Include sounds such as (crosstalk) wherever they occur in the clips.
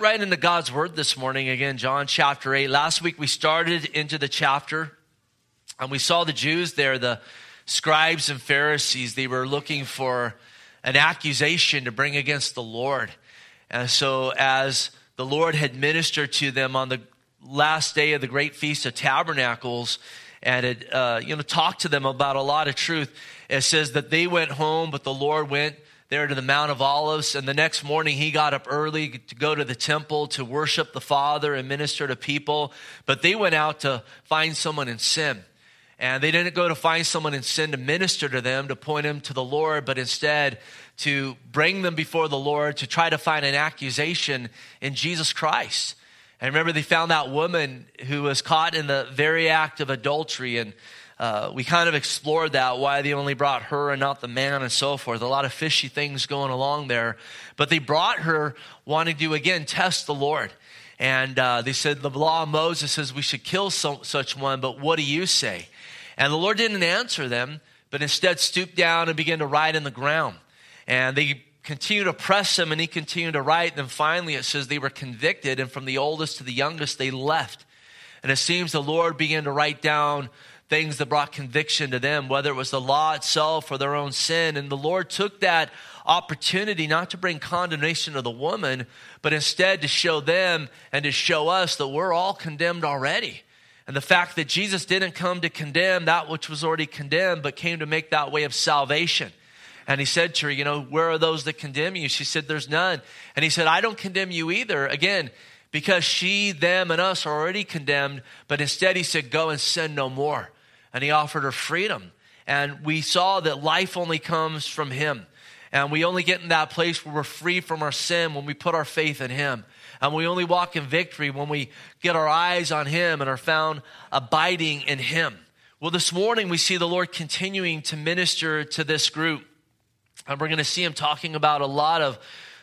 right into God's word this morning again, John chapter 8. Last week we started into the chapter and we saw the Jews there, the scribes and Pharisees. They were looking for an accusation to bring against the Lord. And so, as the Lord had ministered to them on the last day of the great feast of tabernacles and had uh, you know talked to them about a lot of truth, it says that they went home, but the Lord went there to the Mount of Olives. And the next morning, he got up early to go to the temple to worship the Father and minister to people. But they went out to find someone in sin. And they didn't go to find someone in sin to minister to them, to point them to the Lord, but instead to bring them before the Lord to try to find an accusation in Jesus Christ. And remember, they found that woman who was caught in the very act of adultery. And uh, we kind of explored that, why they only brought her and not the man and so forth. A lot of fishy things going along there. But they brought her wanting to, again, test the Lord. And uh, they said, The law of Moses says we should kill such one, but what do you say? And the Lord didn't answer them, but instead stooped down and began to write in the ground. And they continued to press him, and he continued to write. And then finally, it says they were convicted, and from the oldest to the youngest, they left. And it seems the Lord began to write down things that brought conviction to them, whether it was the law itself or their own sin. And the Lord took that opportunity not to bring condemnation to the woman, but instead to show them and to show us that we're all condemned already. And the fact that Jesus didn't come to condemn that which was already condemned, but came to make that way of salvation. And he said to her, You know, where are those that condemn you? She said, There's none. And he said, I don't condemn you either. Again, because she, them, and us are already condemned. But instead, he said, Go and sin no more and he offered her freedom. And we saw that life only comes from him. And we only get in that place where we're free from our sin when we put our faith in him. And we only walk in victory when we get our eyes on him and are found abiding in him. Well, this morning we see the Lord continuing to minister to this group. And we're going to see him talking about a lot of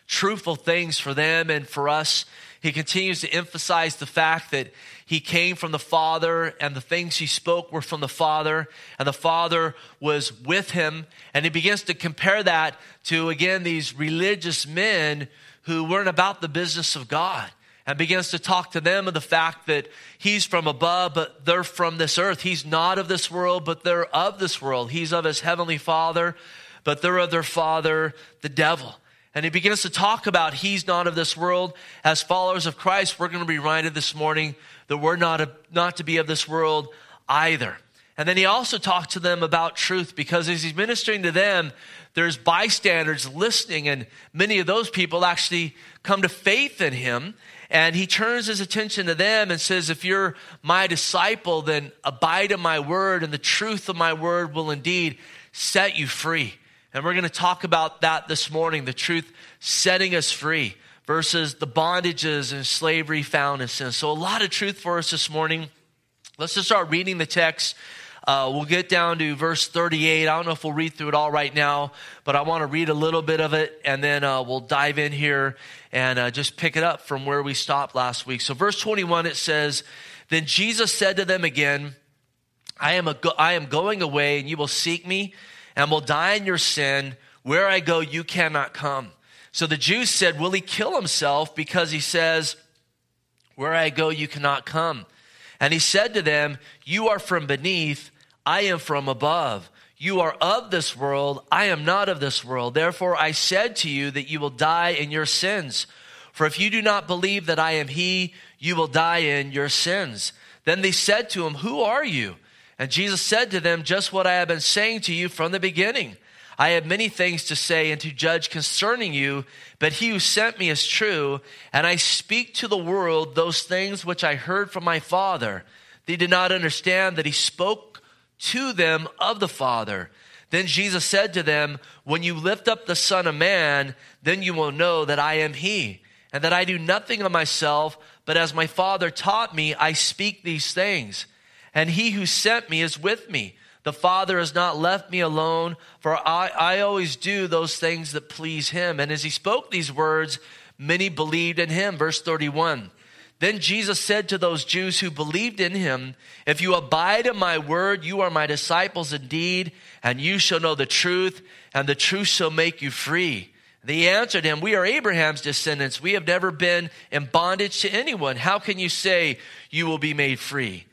truthful things for them and for us. He continues to emphasize the fact that he came from the Father, and the things he spoke were from the Father, and the Father was with him. And he begins to compare that to, again, these religious men who weren't about the business of God. And begins to talk to them of the fact that he's from above, but they're from this earth. He's not of this world, but they're of this world. He's of his heavenly Father, but they're of their father, the devil. And he begins to talk about he's not of this world. As followers of Christ, we're going to be reminded this morning that we're not, a, not to be of this world either. And then he also talked to them about truth because as he's ministering to them, there's bystanders listening, and many of those people actually come to faith in him. And he turns his attention to them and says, If you're my disciple, then abide in my word, and the truth of my word will indeed set you free. And we're going to talk about that this morning the truth setting us free versus the bondages and slavery found in sin. So, a lot of truth for us this morning. Let's just start reading the text. Uh, we'll get down to verse 38. I don't know if we'll read through it all right now, but I want to read a little bit of it and then uh, we'll dive in here and uh, just pick it up from where we stopped last week. So, verse 21, it says, Then Jesus said to them again, I am, a go- I am going away, and you will seek me, and will die in your sin. Where I go, you cannot come. So the Jews said, Will he kill himself because he says, Where I go, you cannot come? And he said to them, You are from beneath, I am from above. You are of this world, I am not of this world. Therefore I said to you that you will die in your sins. For if you do not believe that I am he, you will die in your sins. Then they said to him, Who are you? And Jesus said to them, Just what I have been saying to you from the beginning. I have many things to say and to judge concerning you, but he who sent me is true, and I speak to the world those things which I heard from my Father. They did not understand that he spoke to them of the Father. Then Jesus said to them, When you lift up the Son of Man, then you will know that I am he, and that I do nothing of myself, but as my Father taught me, I speak these things. And he who sent me is with me. The Father has not left me alone, for I, I always do those things that please him. And as he spoke these words, many believed in him. Verse 31. Then Jesus said to those Jews who believed in him, If you abide in my word, you are my disciples indeed, and you shall know the truth, and the truth shall make you free. They answered him, We are Abraham's descendants. We have never been in bondage to anyone. How can you say you will be made free?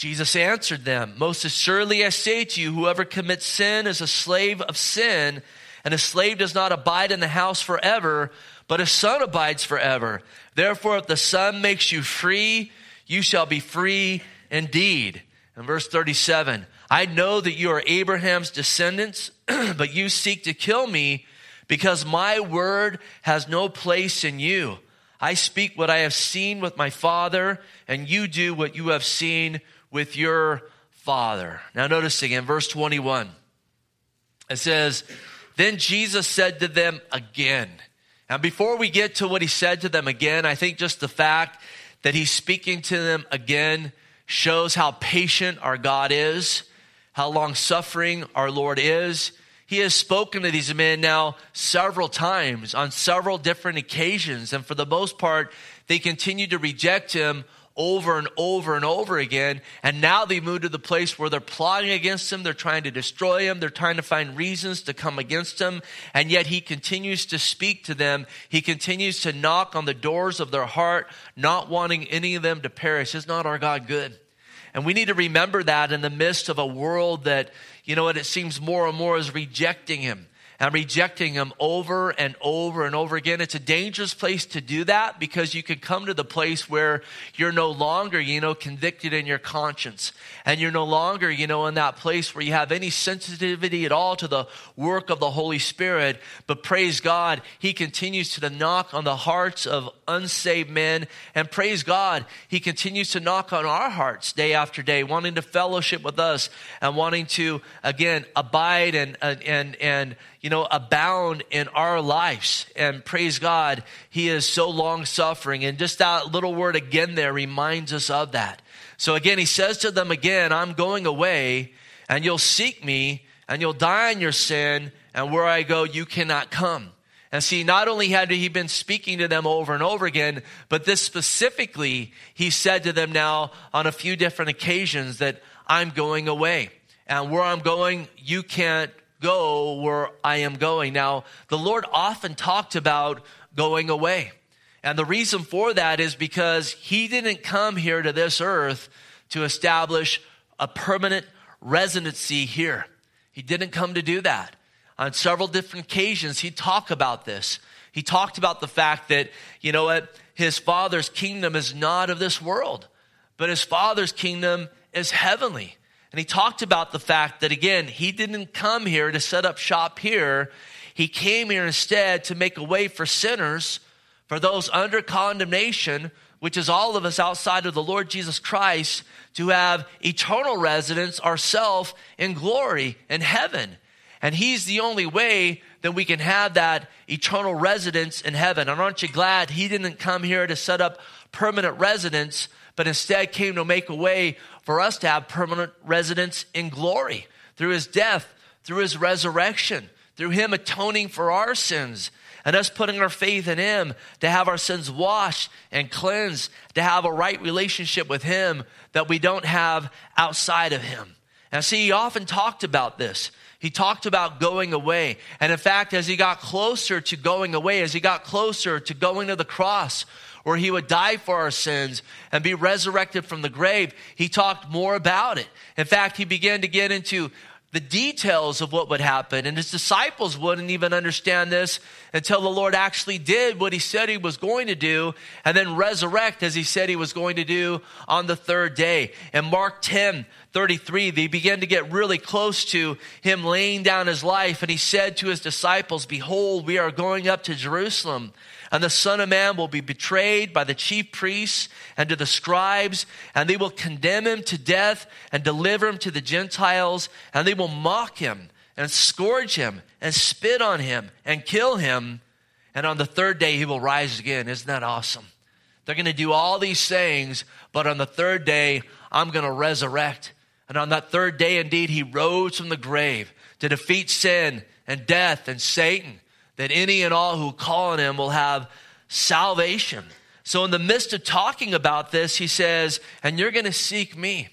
Jesus answered them, Most assuredly I say to you, whoever commits sin is a slave of sin, and a slave does not abide in the house forever, but a son abides forever. Therefore, if the son makes you free, you shall be free indeed. In verse 37, I know that you are Abraham's descendants, (clears throat) but you seek to kill me because my word has no place in you. I speak what I have seen with my father, and you do what you have seen with your father. Now, notice again, verse 21. It says, Then Jesus said to them again. Now, before we get to what he said to them again, I think just the fact that he's speaking to them again shows how patient our God is, how long suffering our Lord is. He has spoken to these men now several times on several different occasions. And for the most part, they continue to reject him over and over and over again. And now they move to the place where they're plotting against him. They're trying to destroy him. They're trying to find reasons to come against him. And yet he continues to speak to them. He continues to knock on the doors of their heart, not wanting any of them to perish. Is not our God good? And we need to remember that in the midst of a world that you know what, it seems more and more is rejecting him and rejecting him over and over and over again. It's a dangerous place to do that because you can come to the place where you're no longer, you know, convicted in your conscience. And you're no longer, you know, in that place where you have any sensitivity at all to the work of the Holy Spirit. But praise God, He continues to knock on the hearts of unsaved men. And praise God, He continues to knock on our hearts day after day, wanting to fellowship with us and wanting to, again, abide and, and, and, you know, abound in our lives. And praise God, He is so long suffering. And just that little word again there reminds us of that. So again, He says to them again, I'm going away, and you'll seek me, and you'll die in your sin, and where I go, you cannot come. And see, not only had he been speaking to them over and over again, but this specifically, he said to them now on a few different occasions that I'm going away. And where I'm going, you can't go where I am going. Now, the Lord often talked about going away. And the reason for that is because he didn't come here to this earth to establish a permanent residency here. He didn't come to do that. On several different occasions, he talked about this. He talked about the fact that, you know what, his father's kingdom is not of this world, but his father's kingdom is heavenly. And he talked about the fact that, again, he didn't come here to set up shop here. He came here instead to make a way for sinners, for those under condemnation, which is all of us outside of the Lord Jesus Christ, to have eternal residence ourselves in glory in heaven. And he's the only way that we can have that eternal residence in heaven. And aren't you glad he didn't come here to set up permanent residence, but instead came to make a way for us to have permanent residence in glory through his death, through his resurrection, through him atoning for our sins, and us putting our faith in him to have our sins washed and cleansed, to have a right relationship with him that we don't have outside of him. And see, he often talked about this. He talked about going away. And in fact, as he got closer to going away, as he got closer to going to the cross, where he would die for our sins and be resurrected from the grave, he talked more about it. In fact, he began to get into the details of what would happen. And his disciples wouldn't even understand this until the Lord actually did what he said he was going to do and then resurrect as he said he was going to do on the third day. In Mark 10, 33, they began to get really close to him laying down his life. And he said to his disciples, Behold, we are going up to Jerusalem and the Son of Man will be betrayed by the chief priests and to the scribes, and they will condemn him to death and deliver him to the Gentiles, and they will mock him and scourge him and spit on him and kill him. And on the third day, he will rise again. Isn't that awesome? They're going to do all these things, but on the third day, I'm going to resurrect. And on that third day, indeed, he rose from the grave to defeat sin and death and Satan that any and all who call on him will have salvation. So, in the midst of talking about this, he says, And you're going to seek me.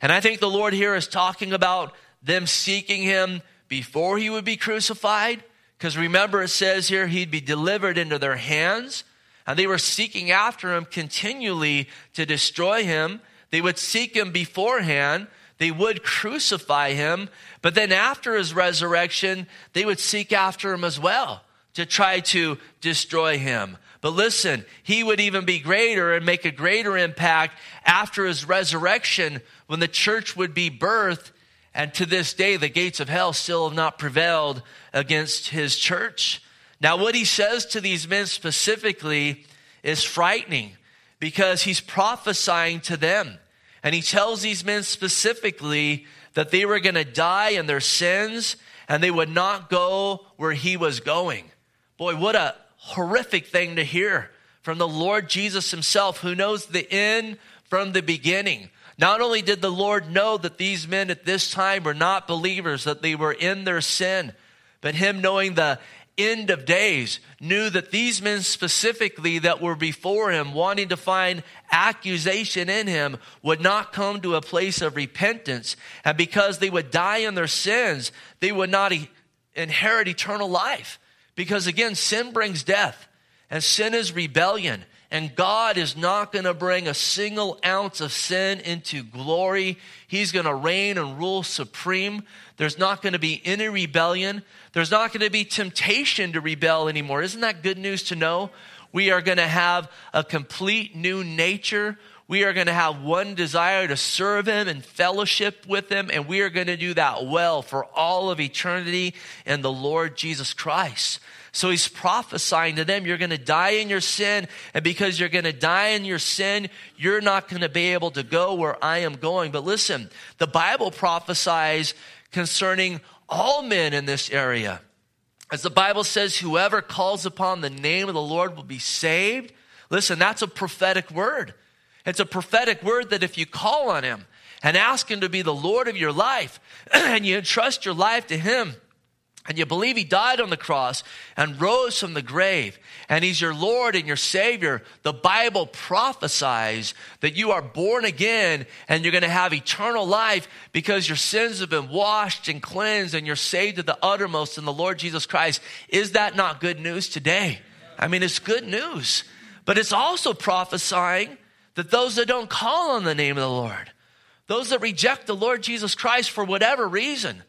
And I think the Lord here is talking about them seeking him before he would be crucified, Because remember, it says here he'd be delivered into their hands, and they were seeking after him continually to destroy him. They would seek him beforehand, they would crucify him, but then after his resurrection, they would seek after him as well to try to destroy him. But listen, he would even be greater and make a greater impact after his resurrection when the church would be birthed. And to this day, the gates of hell still have not prevailed against his church. Now, what he says to these men specifically is frightening because he's prophesying to them. And he tells these men specifically that they were going to die in their sins and they would not go where he was going. Boy, what a horrific thing to hear from the Lord Jesus himself, who knows the end from the beginning. Not only did the Lord know that these men at this time were not believers, that they were in their sin, but him knowing the end of days knew that these men specifically that were before him wanting to find accusation in him would not come to a place of repentance and because they would die in their sins they would not inherit eternal life because again, sin brings death, and sin is rebellion. And God is not going to bring a single ounce of sin into glory. He's going to reign and rule supreme. There's not going to be any rebellion. There's not going to be temptation to rebel anymore. Isn't that good news to know? We are going to have a complete new nature. We are going to have one desire to serve Him and fellowship with Him, and we are going to do that well for all of eternity in the Lord Jesus Christ. So he's prophesying to them, you're going to die in your sin. And because you're going to die in your sin, you're not going to be able to go where I am going. But listen, the Bible prophesies concerning all men in this area. As the Bible says, whoever calls upon the name of the Lord will be saved. Listen, that's a prophetic word. It's a prophetic word that if you call on him and ask him to be the Lord of your life (clears throat) and you entrust your life to him, and you believe he died on the cross and rose from the grave, and he's your Lord and your Savior, the Bible prophesies that you are born again and you're going to have eternal life because your sins have been washed and cleansed and you're saved to the uttermost in the Lord Jesus Christ. Is that not good news today? I mean, it's good news, but it's also prophesying that those that don't call on the name of the Lord, those that reject the Lord Jesus Christ for whatever reason,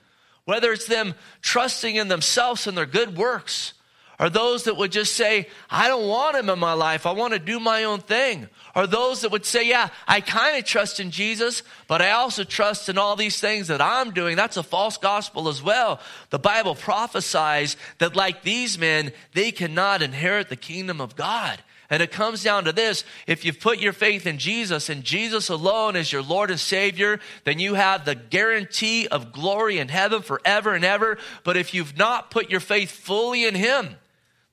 whether it's them trusting in themselves and their good works, or those that would just say, I don't want him in my life, I want to do my own thing. Or those that would say, Yeah, I kind of trust in Jesus, but I also trust in all these things that I'm doing. That's a false gospel as well. The Bible prophesies that, like these men, they cannot inherit the kingdom of God. And it comes down to this if you've put your faith in Jesus and Jesus alone as your Lord and Savior, then you have the guarantee of glory in heaven forever and ever. But if you've not put your faith fully in Him,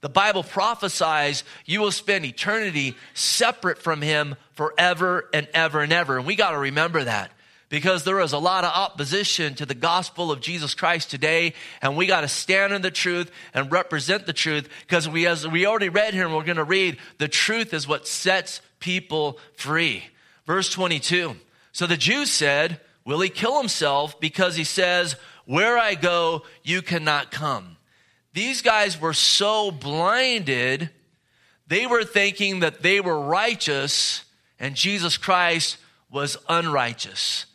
the Bible prophesies you will spend eternity separate from Him forever and ever and ever. And we got to remember that because there is a lot of opposition to the gospel of Jesus Christ today, and we got to stand in the truth and represent the truth because we, as we already read here, and we're going to read, the truth is what sets people free. Verse 22. So the Jews said, Will he kill himself because he says, Where I go, you cannot come? These guys were so blinded, they were thinking that they were righteous and Jesus Christ was unrighteous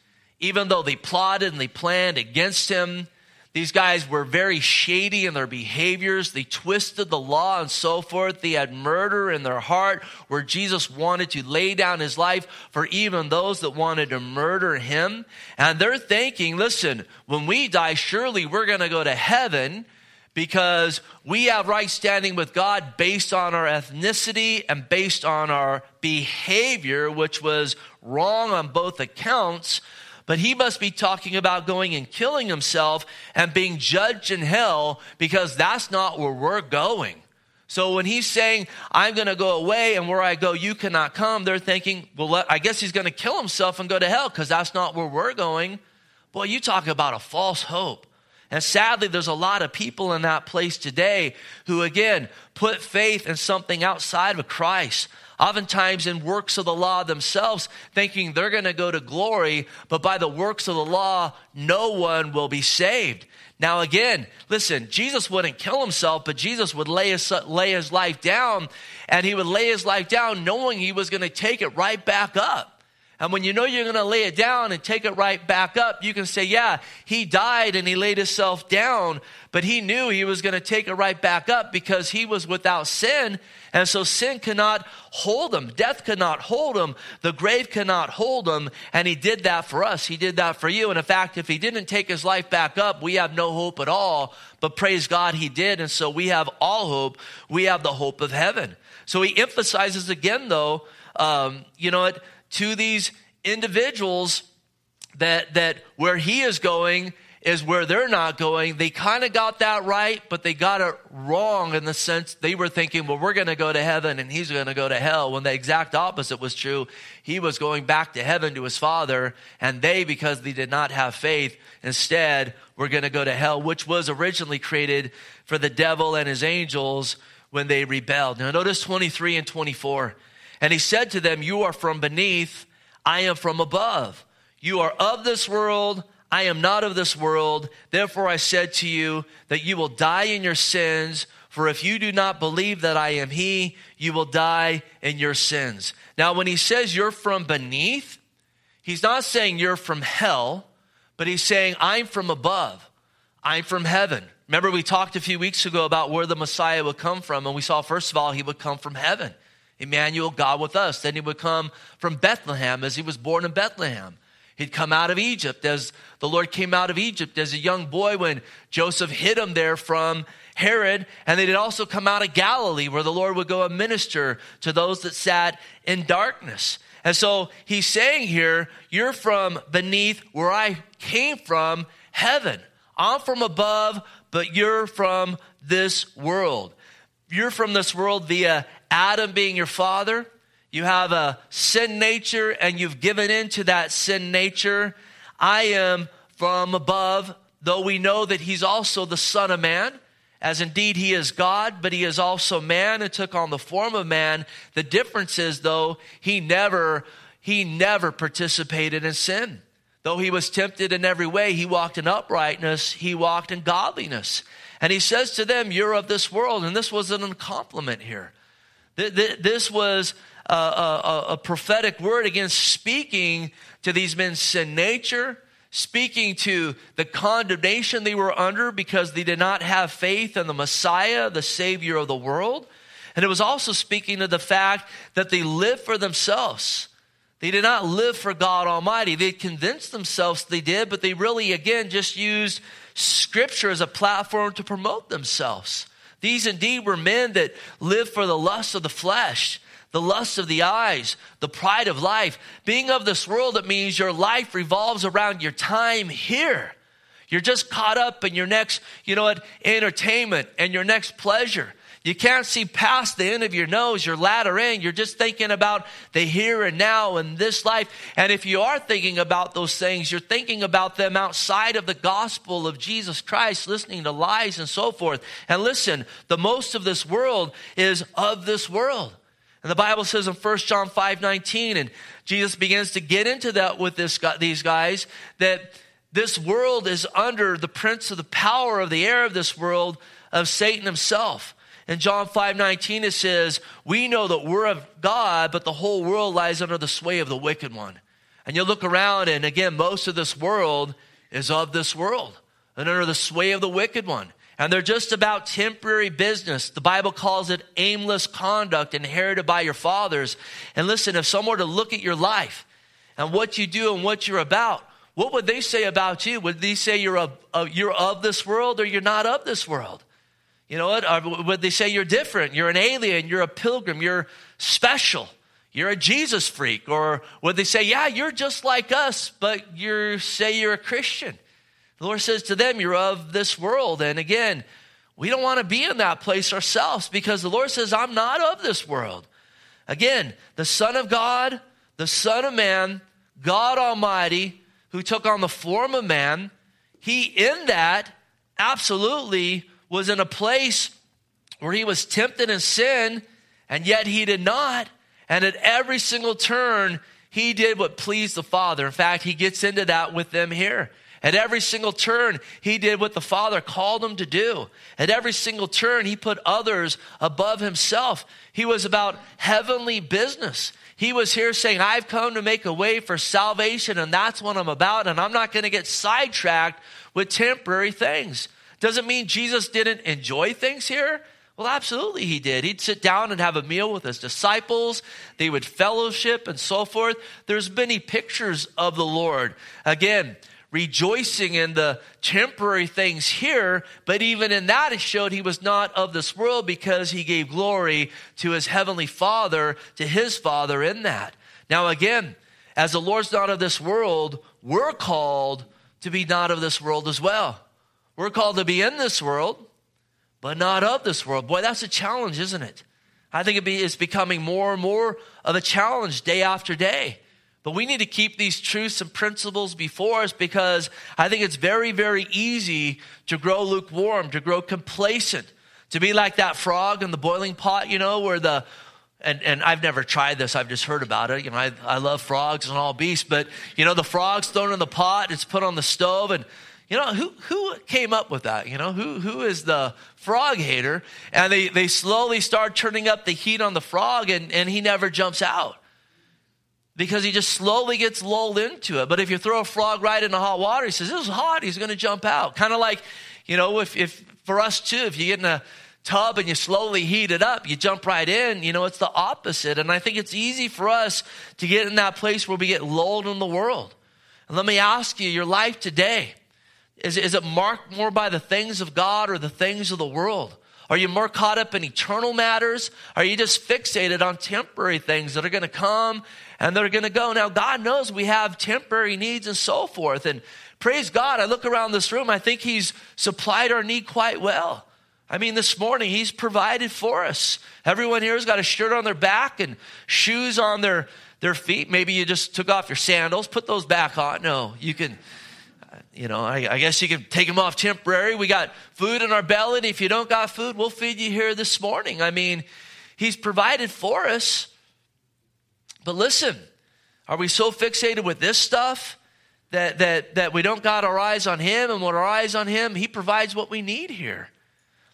even though they plotted and they planned against him. These guys were very shady in their behaviors. They twisted the law and so forth. They had murder in their heart where Jesus wanted to lay down his life for even those that wanted to murder him. And they're thinking, listen, when we die, surely we're going to go to heaven because we have right standing with God based on our ethnicity and based on our behavior, which was wrong on both accounts but he must be talking about going and killing himself and being judged in hell because that's not where we're going. So when he's saying, I'm going to go away and where I go, you cannot come, they're thinking, well, I guess he's going to kill himself and go to hell because that's not where we're going. Boy, you talk about a false hope. And sadly, there's a lot of people in that place today who, again, put faith in something outside of Christ. Oftentimes in works of the law themselves, thinking they're going to go to glory, but by the works of the law, no one will be saved. Now, again, listen, Jesus wouldn't kill himself, but Jesus would lay his, lay his life down, and he would lay his life down knowing he was going to take it right back up. And when you know you're going to lay it down and take it right back up, you can say, yeah, he died and he laid himself down, but he knew he was going to take it right back up because he was without sin. And so sin cannot hold him. Death cannot hold him. The grave cannot hold him. And he did that for us. He did that for you. And in fact, if he didn't take his life back up, we have no hope at all. But praise God, he did. And so we have all hope. We have the hope of heaven. So he emphasizes again, though, um, you know what? To these individuals that, that where he is going is where they're not going. They kind of got that right, but they got it wrong in the sense they were thinking, well, we're going to go to heaven and he's going to go to hell. When the exact opposite was true, he was going back to heaven to his father, and they, because they did not have faith, instead were going to go to hell, which was originally created for the devil and his angels when they rebelled. Now, notice 23 and 24. And he said to them, You are from beneath, I am from above. You are of this world, I am not of this world. Therefore I said to you that you will die in your sins. For if you do not believe that I am He, you will die in your sins. Now, when he says you're from beneath, he's not saying you're from hell, but he's saying I'm from above. I'm from heaven. Remember, we talked a few weeks ago about where the Messiah would come from, and we saw, first of all, he would come from heaven. Emmanuel, God with us. Then he would come from Bethlehem as he was born in Bethlehem. He'd come out of Egypt as the Lord came out of Egypt as a young boy when Joseph hid him there from Herod. And they'd also come out of Galilee where the Lord would go and minister to those that sat in darkness. And so he's saying here, you're from beneath where I came from, heaven. I'm from above, but you're from this world. You're from this world via Adam being your father. You have a sin nature and you've given in to that sin nature. I am from above, though we know that he's also the Son of Man, as indeed he is God, but he is also man and took on the form of man. The difference is, though, he never, he never participated in sin. Though he was tempted in every way, he walked in uprightness, he walked in godliness. And he says to them, You're of this world. And this wasn't a compliment here. This was a, a, a prophetic word against speaking to these men's sin nature, speaking to the condemnation they were under because they did not have faith in the Messiah, the Savior of the world. And it was also speaking to the fact that they lived for themselves. They did not live for God Almighty. They convinced themselves they did, but they really, again, just used Scripture as a platform to promote themselves. These indeed were men that lived for the lust of the flesh, the lust of the eyes, the pride of life. Being of this world, it means your life revolves around your time here. You're just caught up in your next, you know what, entertainment and your next pleasure. You can't see past the end of your nose, your latter end. You're just thinking about the here and now and this life. And if you are thinking about those things, you're thinking about them outside of the gospel of Jesus Christ, listening to lies and so forth. And listen, the most of this world is of this world. And the Bible says in 1 John 5 19, and Jesus begins to get into that with this, these guys, that this world is under the prince of the power of the air of this world of Satan himself. In John 5 19, it says, We know that we're of God, but the whole world lies under the sway of the wicked one. And you look around, and again, most of this world is of this world and under the sway of the wicked one. And they're just about temporary business. The Bible calls it aimless conduct inherited by your fathers. And listen, if someone were to look at your life and what you do and what you're about, what would they say about you? Would they say you're of, uh, you're of this world or you're not of this world? You know what? Uh, or would they say you're different? You're an alien. You're a pilgrim. You're special. You're a Jesus freak. Or would they say, yeah, you're just like us, but you say you're a Christian? The Lord says to them, you're of this world. And again, we don't want to be in that place ourselves because the Lord says, I'm not of this world. Again, the Son of God, the Son of Man, God Almighty, who took on the form of man, he in that absolutely was in a place where he was tempted in sin, and yet he did not. And at every single turn, he did what pleased the Father. In fact, he gets into that with them here. At every single turn, he did what the Father called him to do. At every single turn, he put others above himself. He was about heavenly business. He was here saying, I've come to make a way for salvation, and that's what I'm about, and I'm not going to get sidetracked with temporary things. Doesn't mean Jesus didn't enjoy things here. Well, absolutely, he did. He'd sit down and have a meal with his disciples. They would fellowship and so forth. There's many pictures of the Lord. Again, rejoicing in the temporary things here, but even in that, it showed he was not of this world because he gave glory to his heavenly Father, to his Father in that. Now, again, as the Lord's not of this world, we're called to be not of this world as well. We're called to be in this world, but not of this world. Boy, that's a challenge, isn't it? I think it's becoming more and more of a challenge day after day. But we need to keep these truths and principles before us because I think it's very, very easy to grow lukewarm, to grow complacent, to be like that frog in the boiling pot, you know, where the and, and I've never tried this. I've just heard about it. You know, I, I love frogs and all beasts, but you know, the frog's thrown in the pot, it's put on the stove, and you know, who, who came up with that? You know, who, who is the frog hater? And they, they slowly start turning up the heat on the frog and, and he never jumps out because he just slowly gets lulled into it. But if you throw a frog right into hot water, he says, this is hot. He's going to jump out. Kind of like, you know, if, if for us too, if you get in a tub and you slowly heat it up, you jump right in, you know, it's the opposite. And I think it's easy for us to get in that place where we get lulled in the world. And let me ask you, your life today, is, is it marked more by the things of God or the things of the world? Are you more caught up in eternal matters? Are you just fixated on temporary things that are going to come and they're going to go? Now, God knows we have temporary needs and so forth. And praise God, I look around this room, I think He's supplied our need quite well. I mean, this morning, He's provided for us. Everyone here has got a shirt on their back and shoes on their, their feet. Maybe you just took off your sandals, put those back on. No, you can you know, I, I, guess you can take them off temporary. We got food in our belly. If you don't got food, we'll feed you here this morning. I mean, He's provided for us. But listen, are we so fixated with this stuff that, that, that we don't got our eyes on Him? And when our eyes on Him, He provides what we need here.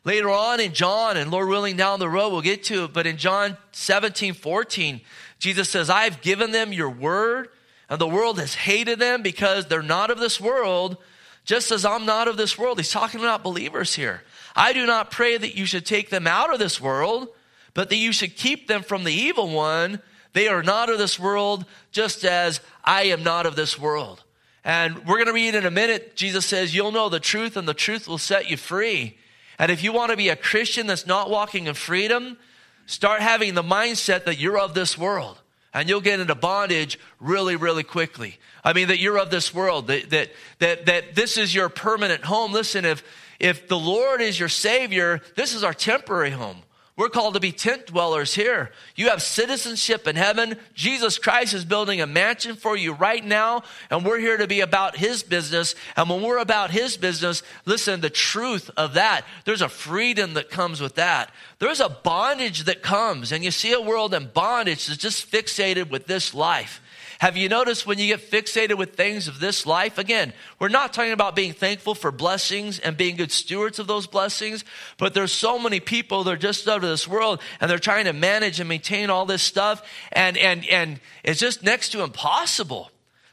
Later on in John, and Lord willing, down the road, we'll get to it. But in John 17, 14, Jesus says, I've given them your word and the world has hated them because they're not of this world, just as I'm not of this world. He's talking about believers here. I do not pray that you should take them out of this world, but that you should keep them from the evil one. They are not of this world, just as I am not of this world. And we're going to read in a minute, Jesus says, You'll know the truth, and the truth will set you free. And if you want to be a Christian that's not walking in freedom, start having the mindset that you're of this world and you'll get into bondage really, really quickly. I mean, that you're of this world, that, that, that, that this is your permanent home. Listen, if, if the Lord is your Savior, this is our temporary home. We're called to be tent dwellers here. You have citizenship in heaven. Jesus Christ is building a mansion for you right now, and we're here to be about His business. And when we're about His business, listen, the truth of that, there's a freedom that comes with that. There's a bondage that comes, and you see a world in bondage that's just fixated with this life. Have you noticed when you get fixated with things of this life? Again, we're not talking about being thankful for blessings and being good stewards of those blessings, but there's so many people that are just out of this world and they're trying to manage and maintain all this stuff and, and, and it's just next to impossible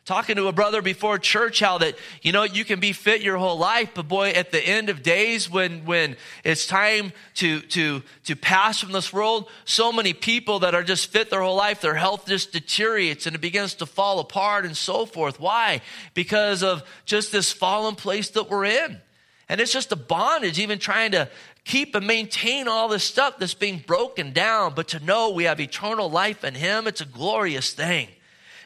talking to a brother before church how that you know you can be fit your whole life but boy at the end of days when when it's time to to to pass from this world so many people that are just fit their whole life their health just deteriorates and it begins to fall apart and so forth. Why? Because of just this fallen place that we're in. And it's just a bondage even trying to keep and maintain all this stuff that's being broken down but to know we have eternal life in him it's a glorious thing.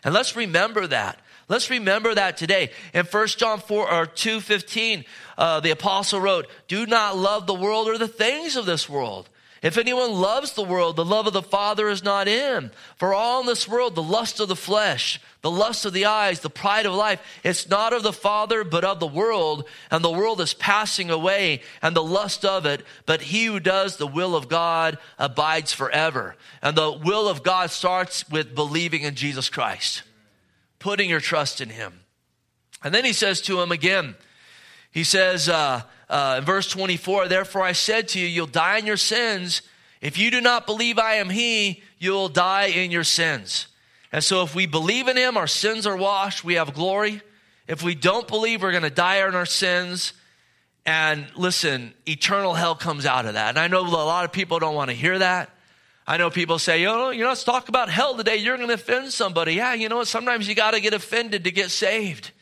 And let's remember that Let's remember that today. In 1 John 4 or 2:15, uh, the apostle wrote, "Do not love the world or the things of this world. If anyone loves the world, the love of the Father is not in him. For all in this world, the lust of the flesh, the lust of the eyes, the pride of life, it's not of the Father, but of the world. And the world is passing away and the lust of it. But he who does the will of God abides forever. And the will of God starts with believing in Jesus Christ, putting your trust in him. And then he says to him again, he says, uh, uh, in verse 24, therefore I said to you, you'll die in your sins. If you do not believe I am He, you'll die in your sins. And so if we believe in Him, our sins are washed, we have glory. If we don't believe, we're going to die in our sins. And listen, eternal hell comes out of that. And I know a lot of people don't want to hear that. I know people say, know, you know, let's talk about hell today. You're going to offend somebody. Yeah, you know? Sometimes you got to get offended to get saved.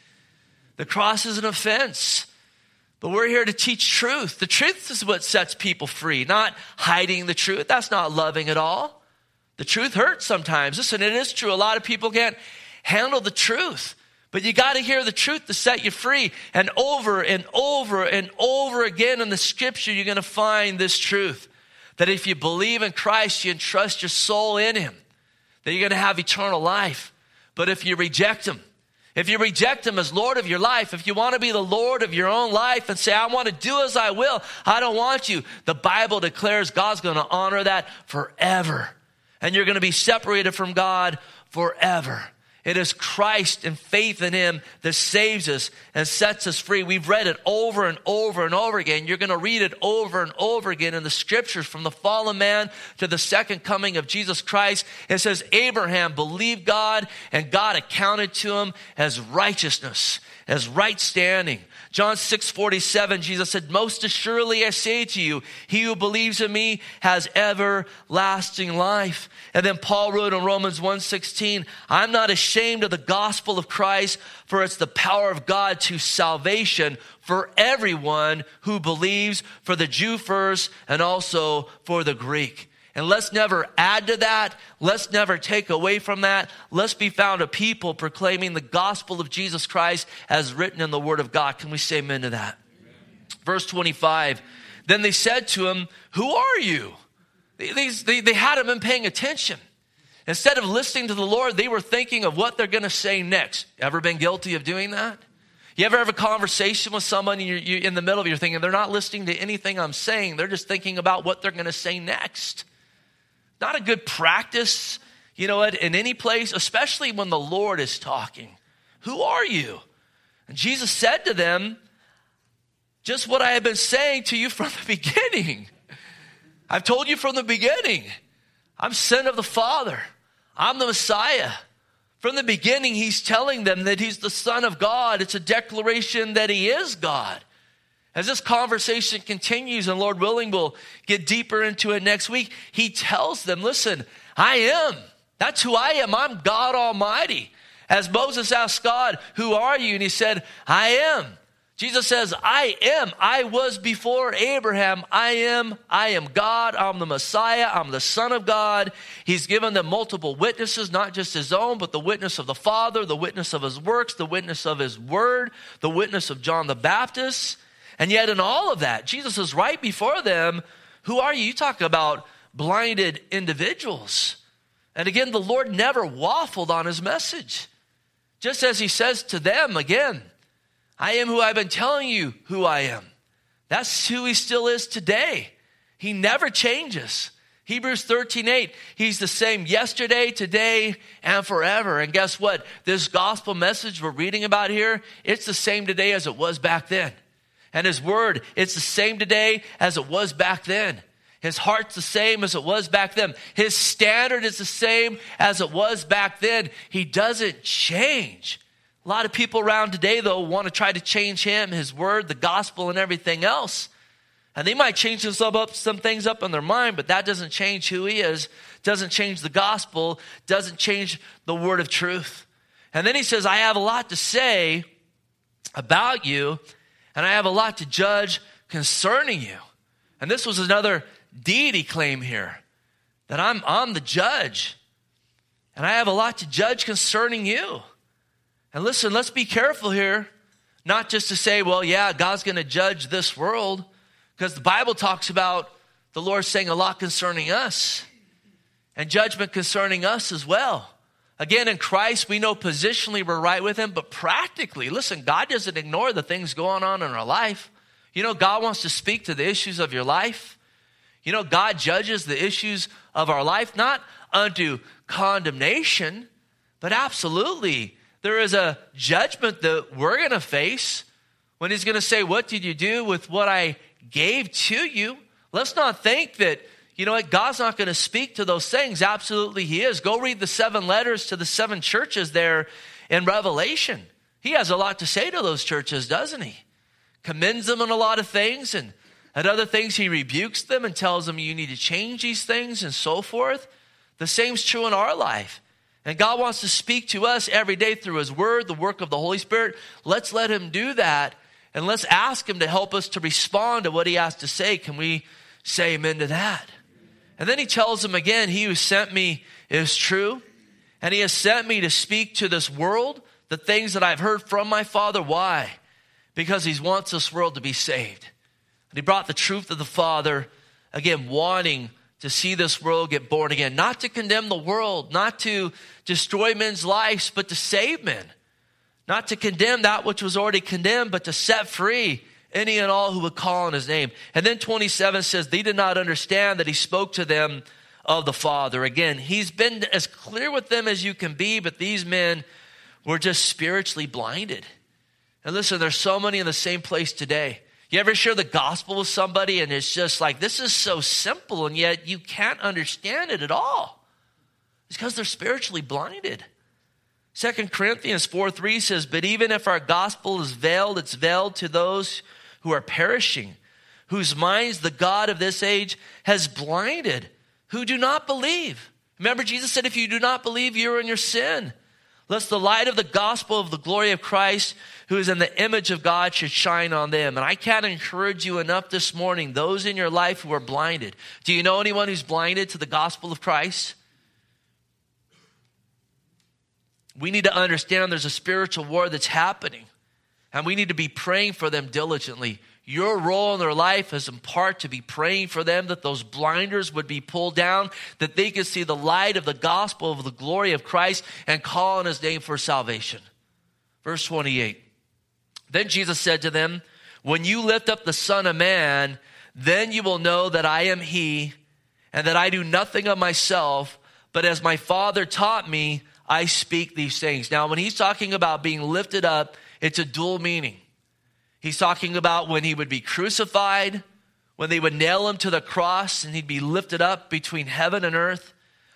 The cross is an offense. But we're here to teach truth. The truth is what sets people free, not hiding the truth. That's not loving at all. The truth hurts sometimes. Listen, it is true. A lot of people can't handle the truth. But you got to hear the truth to set you free. And over and over and over again in the scripture, you're going to find this truth that if you believe in Christ, you entrust your soul in Him, that you're going to have eternal life. But if you reject Him, if you reject Him as Lord of your life, if you want to be the Lord of your own life and say, I want to do as I will, I don't want you, the Bible declares God's going to honor that forever. And you're going to be separated from God forever. It is Christ and faith in Him that saves us and sets us free. We've read it over and over and over again. You're going to read it over and over again in the scriptures from the fallen man to the second coming of Jesus Christ. It says, Abraham believed God and God accounted to him as righteousness, as right standing. John 6 47, Jesus said, Most assuredly I say to you, he who believes in me has everlasting life. And then Paul wrote in Romans 1 16, I'm not ashamed of the gospel of Christ, for it's the power of God to salvation for everyone who believes, for the Jew first, and also for the Greek. And let's never add to that. Let's never take away from that. Let's be found a people proclaiming the gospel of Jesus Christ as written in the word of God. Can we say amen to that? Amen. Verse 25. Then they said to him, Who are you? They, they, they hadn't been paying attention. Instead of listening to the Lord, they were thinking of what they're going to say next. Ever been guilty of doing that? You ever have a conversation with someone and you're, you're in the middle of it, you're thinking, they're not listening to anything I'm saying. They're just thinking about what they're going to say next. Not a good practice, you know what, in any place, especially when the Lord is talking. Who are you? And Jesus said to them, just what I have been saying to you from the (laughs) beginning. I've told you from the beginning. I'm sent of the Father. I'm the Messiah. From the beginning, he's telling them that he's the Son of God. It's a declaration that he is God. As this conversation continues, and Lord willing, we'll get deeper into it next week, he tells them, Listen, I am. That's who I am. I'm God Almighty. As Moses asked God, Who are you? And he said, I am. Jesus says, I am. I was before Abraham. I am. I am God. I'm the Messiah. I'm the Son of God. He's given them multiple witnesses, not just his own, but the witness of the Father, the witness of his works, the witness of his word, the witness of John the Baptist. And yet, in all of that, Jesus is right before them. Who are you? You talk about blinded individuals. And again, the Lord never waffled on his message. Just as he says to them again, I am who I've been telling you who I am. That's who he still is today. He never changes. Hebrews 13, 8, he's the same yesterday, today, and forever. And guess what? This gospel message we're reading about here, it's the same today as it was back then. And his word, it's the same today as it was back then. His heart's the same as it was back then. His standard is the same as it was back then. He doesn't change. A lot of people around today, though, want to try to change him, his word, the gospel, and everything else. And they might change some, up, some things up in their mind, but that doesn't change who he is, doesn't change the gospel, doesn't change the word of truth. And then he says, I have a lot to say about you, and I have a lot to judge concerning you. And this was another deity claim here that I'm, I'm the judge, and I have a lot to judge concerning you. And listen, let's be careful here, not just to say, well, yeah, God's going to judge this world, because the Bible talks about the Lord saying a lot concerning us and judgment concerning us as well. Again, in Christ, we know positionally we're right with Him, but practically, listen, God doesn't ignore the things going on in our life. You know, God wants to speak to the issues of your life. You know, God judges the issues of our life, not unto condemnation, but absolutely. There is a judgment that we're going to face when He's going to say, What did you do with what I gave to you? Let's not think that you know what? God's not going to speak to those things. Absolutely, He is. Go read the seven letters to the seven churches there in Revelation. He has a lot to say to those churches, doesn't He? Commends them on a lot of things, and at other things, He rebukes them and tells them you need to change these things and so forth. The same's true in our life. And God wants to speak to us every day through His Word, the work of the Holy Spirit. Let's let Him do that, and let's ask Him to help us to respond to what He has to say. Can we say amen to that? And then he tells them again, He who sent me is true, and he has sent me to speak to this world the things that I've heard from my Father. Why? Because he wants this world to be saved. And he brought the truth of the Father, again, wanting to see this world get born again, not to condemn the world, not to destroy men's lives, but to save men, not to condemn that which was already condemned, but to set free any and all who would call on his name. And then 27 says, They did not understand that he spoke to them of the Father. Again, he's been as clear with them as you can be, but these men were just spiritually blinded. And listen, there's so many in the same place today. You ever share the gospel with somebody and it's just like, this is so simple, and yet you can't understand it at all? It's because they're spiritually blinded. Second Corinthians 4 3 says, But even if our gospel is veiled, it's veiled to those who are perishing, whose minds the God of this age has blinded, who do not believe. Remember, Jesus said, If you do not believe, you're in your sin. Lest the light of the gospel of the glory of Christ, who is in the image of God, should shine on them. And I can't encourage you enough this morning, those in your life who are blinded. Do you know anyone who's blinded to the gospel of Christ? We need to understand there's a spiritual war that's happening. And we need to be praying for them diligently. Your role in their life is in part to be praying for them that those blinders would be pulled down, that they could see the light of the gospel of the glory of Christ and call on his name for salvation. Verse 28. Then Jesus said to them, When you lift up the Son of Man, then you will know that I am he, and that I do nothing of myself, but as my Father taught me, I speak these things. Now, when he's talking about being lifted up, it's a dual meaning. He's talking about when he would be crucified, when they would nail him to the cross and he'd be lifted up between heaven and earth.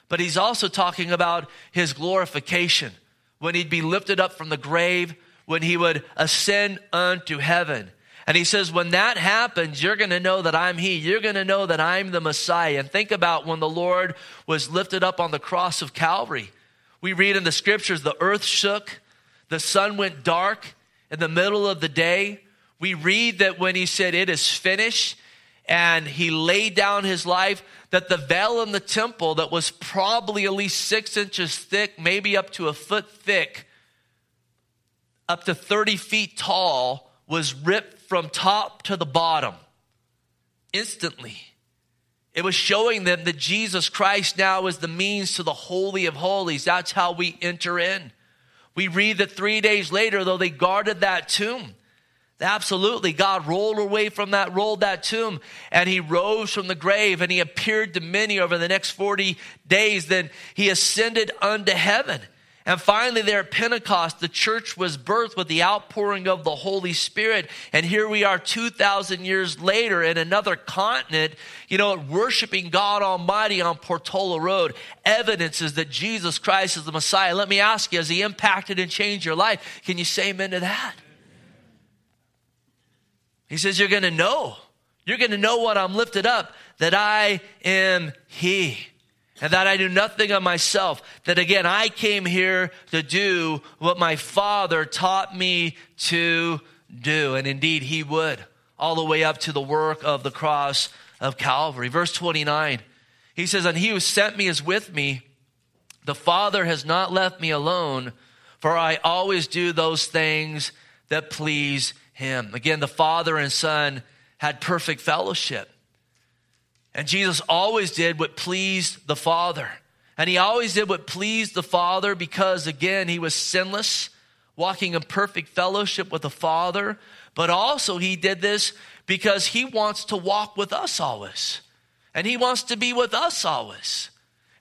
But he's also talking about his glorification, when he'd be lifted up from the grave, when he would ascend unto heaven. And he says, when that happens, you're going to know that I'm He. You're going to know that I'm the Messiah. And think about when the Lord was lifted up on the cross of Calvary. We read in the scriptures, the earth shook, the sun went dark in the middle of the day. We read that when he said, It is finished, and he laid down his life, that the veil in the temple that was probably at least six inches thick, maybe up to a foot thick, up to 30 feet tall, was ripped from top to the bottom instantly. It was showing them that Jesus Christ now is the means to the Holy of Holies. That's how we enter in. We read that three days later, though they guarded that tomb, absolutely, God rolled away from that, rolled that tomb, and he rose from the grave and he appeared to many over the next 40 days. Then he ascended unto heaven. And finally, there at Pentecost, the church was birthed with the outpouring of the Holy Spirit. And here we are 2,000 years later in another continent, you know, worshiping God Almighty on Portola Road. Evidences that Jesus Christ is the Messiah. Let me ask you, has He impacted and changed your life? Can you say amen to that? He says, You're going to know. You're going to know what I'm lifted up, that I am He and that I do nothing of myself. That again, I came here to do what my Father taught me to do. And indeed, He would, all the way up to the work of the cross of Calvary. Verse 29, He says, And He who sent me is with me. The Father has not left me alone, for I always do those things that please Him. Again, the Father and Son had perfect fellowship. And Jesus always did what pleased the Father. And he always did what pleased the Father because, again, he was sinless, walking in perfect fellowship with the Father. But also, he did this because he wants to walk with us always. And he wants to be with us always.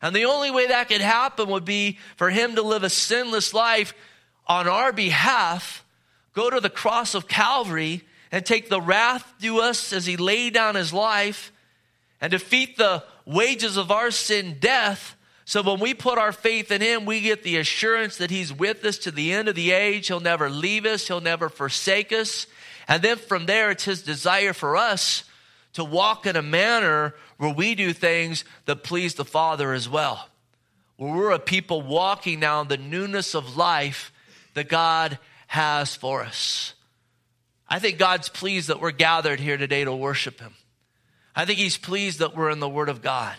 And the only way that could happen would be for him to live a sinless life on our behalf, go to the cross of Calvary, and take the wrath due us as he laid down his life and defeat the wages of our sin, death. So when we put our faith in him, we get the assurance that he's with us to the end of the age. He'll never leave us, he'll never forsake us. And then from there, it's his desire for us to walk in a manner where we do things that please the Father as well. Where we're a people walking now in the newness of life that God has for us. I think God's pleased that we're gathered here today to worship Him. I think He's pleased that we're in the Word of God.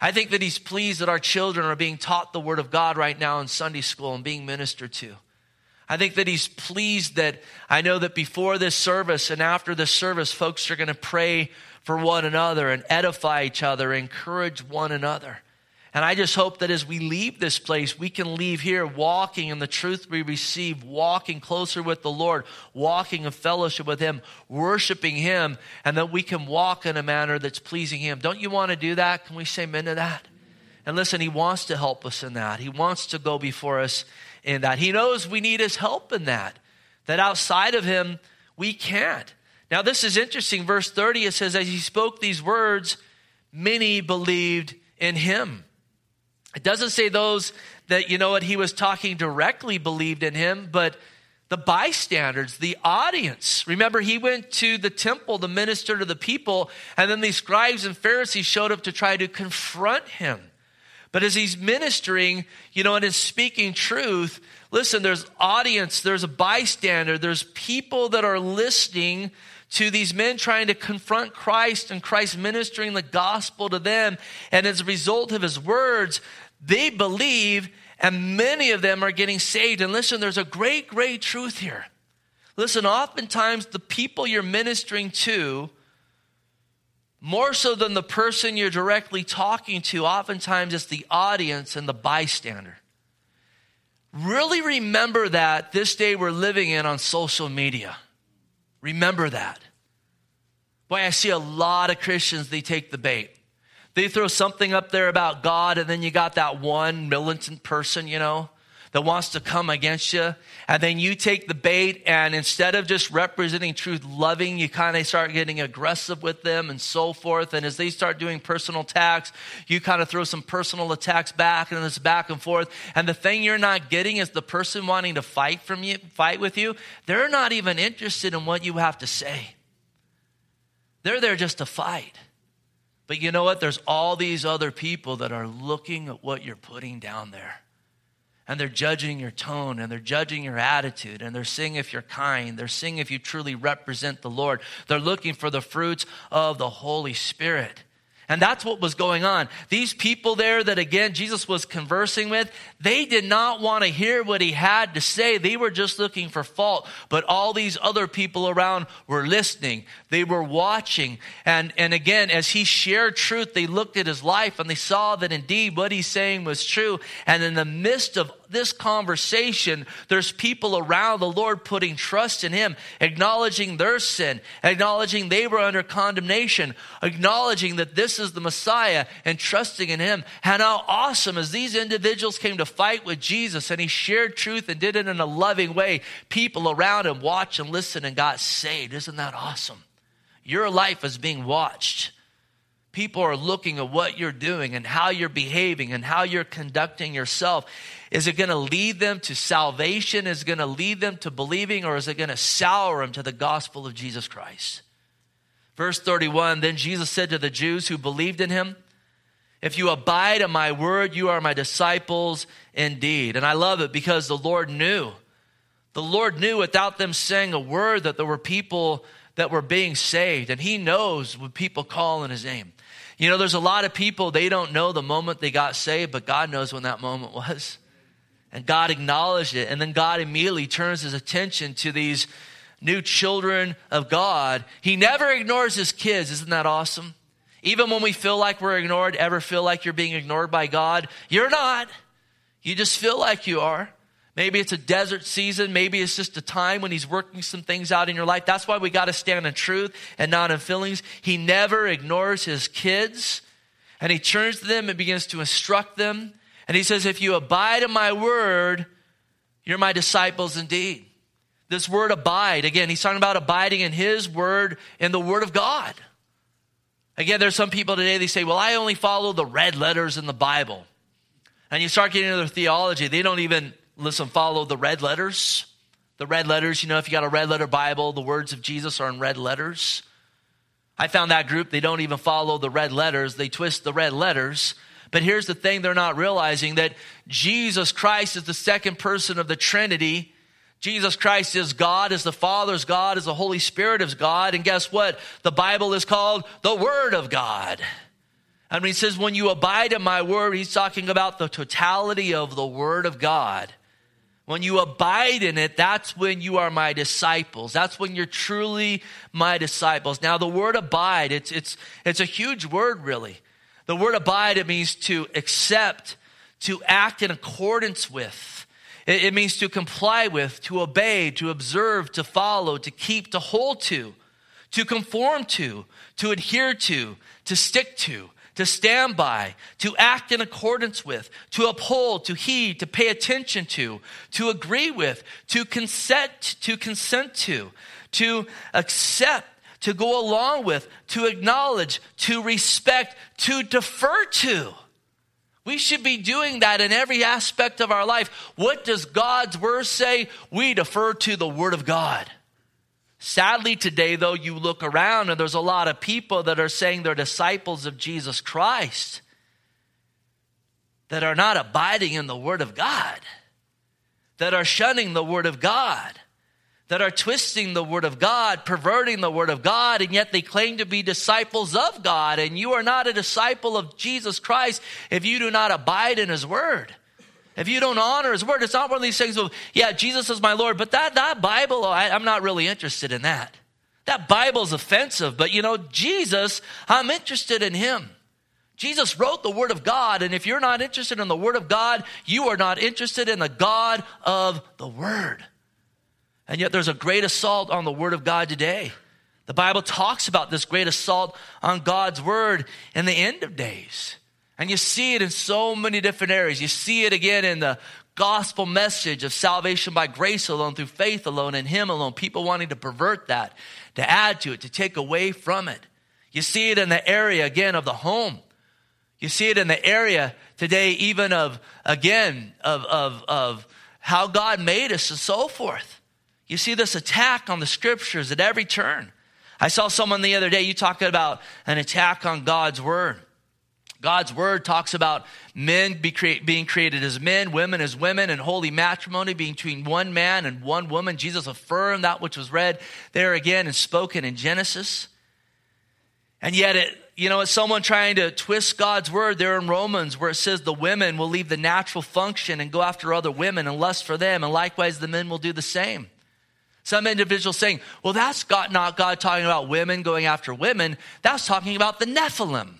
I think that He's pleased that our children are being taught the Word of God right now in Sunday school and being ministered to. I think that He's pleased that I know that before this service and after this service, folks are going to pray for one another and edify each other, encourage one another. And I just hope that as we leave this place, we can leave here walking in the truth we receive, walking closer with the Lord, walking in fellowship with Him, worshiping Him, and that we can walk in a manner that's pleasing Him. Don't you want to do that? Can we say amen to that? And listen, He wants to help us in that. He wants to go before us in that. He knows we need His help in that, that outside of Him, we can't. Now, this is interesting. Verse 30, it says, As He spoke these words, many believed in Him. It doesn't say those that, you know what, he was talking directly believed in him, but the bystanders, the audience. Remember, he went to the temple to minister to the people, and then these scribes and Pharisees showed up to try to confront him. But as he's ministering, you know, and is speaking truth, listen, there's audience, there's a bystander, there's people that are listening to these men trying to confront Christ and Christ ministering the gospel to them. And as a result of his words, they believe, and many of them are getting saved. And listen, there's a great, great truth here. Listen, oftentimes the people you're ministering to, more so than the person you're directly talking to, oftentimes it's the audience and the bystander. Really remember that this day we're living in on social media. Remember that. Boy, I see a lot of Christians, they take the bait. They throw something up there about God, and then you got that one militant person, you know, that wants to come against you. And then you take the bait, and instead of just representing truth, loving, you kind of start getting aggressive with them and so forth. And as they start doing personal attacks, you kind of throw some personal attacks back, and it's back and forth. And the thing you're not getting is the person wanting to fight from you, fight with you. They're not even interested in what you have to say. They're there just to fight. But you know what? There's all these other people that are looking at what you're putting down there. And they're judging your tone and they're judging your attitude and they're seeing if you're kind. They're seeing if you truly represent the Lord. They're looking for the fruits of the Holy Spirit. And that's what was going on. These people there that again Jesus was conversing with, they did not want to hear what he had to say. They were just looking for fault. But all these other people around were listening. They were watching. And, and again, as he shared truth, they looked at his life and they saw that indeed what he's saying was true. And in the midst of this conversation, there's people around the Lord putting trust in Him, acknowledging their sin, acknowledging they were under condemnation, acknowledging that this is the Messiah, and trusting in Him. And how awesome as these individuals came to fight with Jesus and He shared truth and did it in a loving way, people around Him watched and listened and got saved. Isn't that awesome? Your life is being watched. People are looking at what you're doing and how you're behaving and how you're conducting yourself. Is it going to lead them to salvation? Is it going to lead them to believing? Or is it going to sour them to the gospel of Jesus Christ? Verse 31 Then Jesus said to the Jews who believed in him, If you abide in my word, you are my disciples indeed. And I love it because the Lord knew. The Lord knew without them saying a word that there were people that were being saved. And he knows when people call in his name. You know, there's a lot of people, they don't know the moment they got saved, but God knows when that moment was. And God acknowledged it. And then God immediately turns his attention to these new children of God. He never ignores his kids. Isn't that awesome? Even when we feel like we're ignored, ever feel like you're being ignored by God? You're not. You just feel like you are. Maybe it's a desert season. Maybe it's just a time when he's working some things out in your life. That's why we got to stand in truth and not in feelings. He never ignores his kids and he turns to them and begins to instruct them. And he says, If you abide in my word, you're my disciples indeed. This word abide, again, he's talking about abiding in his word in the word of God. Again, there's some people today, they say, Well, I only follow the red letters in the Bible. And you start getting into their theology, they don't even, listen, follow the red letters. The red letters, you know, if you got a red letter Bible, the words of Jesus are in red letters. I found that group, they don't even follow the red letters, they twist the red letters. But here's the thing they're not realizing that Jesus Christ is the second person of the Trinity. Jesus Christ is God, is the Father's God, is the Holy Spirit is God. And guess what? The Bible is called the Word of God. And he says, when you abide in my word, he's talking about the totality of the Word of God. When you abide in it, that's when you are my disciples. That's when you're truly my disciples. Now, the word abide, it's, it's, it's a huge word, really. The word abide, it means to accept, to act in accordance with. It, it means to comply with, to obey, to observe, to follow, to keep, to hold to, to conform to, to adhere to, to stick to to stand by, to act in accordance with, to uphold, to heed, to pay attention to, to agree with, to consent, to consent to, to accept, to go along with, to acknowledge, to respect, to defer to. We should be doing that in every aspect of our life. What does God's word say? We defer to the word of God. Sadly, today, though, you look around and there's a lot of people that are saying they're disciples of Jesus Christ that are not abiding in the Word of God, that are shunning the Word of God, that are twisting the Word of God, perverting the Word of God, and yet they claim to be disciples of God. And you are not a disciple of Jesus Christ if you do not abide in His Word. If you don't honor his word, it's not one of these things of, yeah, Jesus is my Lord, but that, that Bible, I, I'm not really interested in that. That Bible's offensive, but you know, Jesus, I'm interested in him. Jesus wrote the Word of God, and if you're not interested in the Word of God, you are not interested in the God of the Word. And yet, there's a great assault on the Word of God today. The Bible talks about this great assault on God's Word in the end of days. And you see it in so many different areas. You see it again in the gospel message of salvation by grace alone, through faith alone, in Him alone. People wanting to pervert that, to add to it, to take away from it. You see it in the area, again, of the home. You see it in the area today, even of, again, of, of, of how God made us and so forth. You see this attack on the scriptures at every turn. I saw someone the other day, you talking about an attack on God's word. God's word talks about men be being created as men, women as women, and holy matrimony being between one man and one woman. Jesus affirmed that which was read there again and spoken in Genesis. And yet, it, you know, it's someone trying to twist God's word there in Romans where it says the women will leave the natural function and go after other women and lust for them, and likewise the men will do the same. Some individuals saying, well, that's God, not God talking about women going after women. That's talking about the Nephilim.